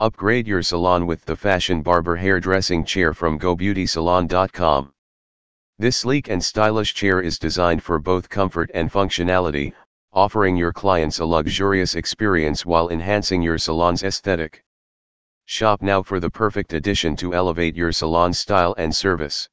Upgrade your salon with the Fashion Barber Hairdressing Chair from GoBeautySalon.com. This sleek and stylish chair is designed for both comfort and functionality, offering your clients a luxurious experience while enhancing your salon's aesthetic. Shop now for the perfect addition to elevate your salon style and service.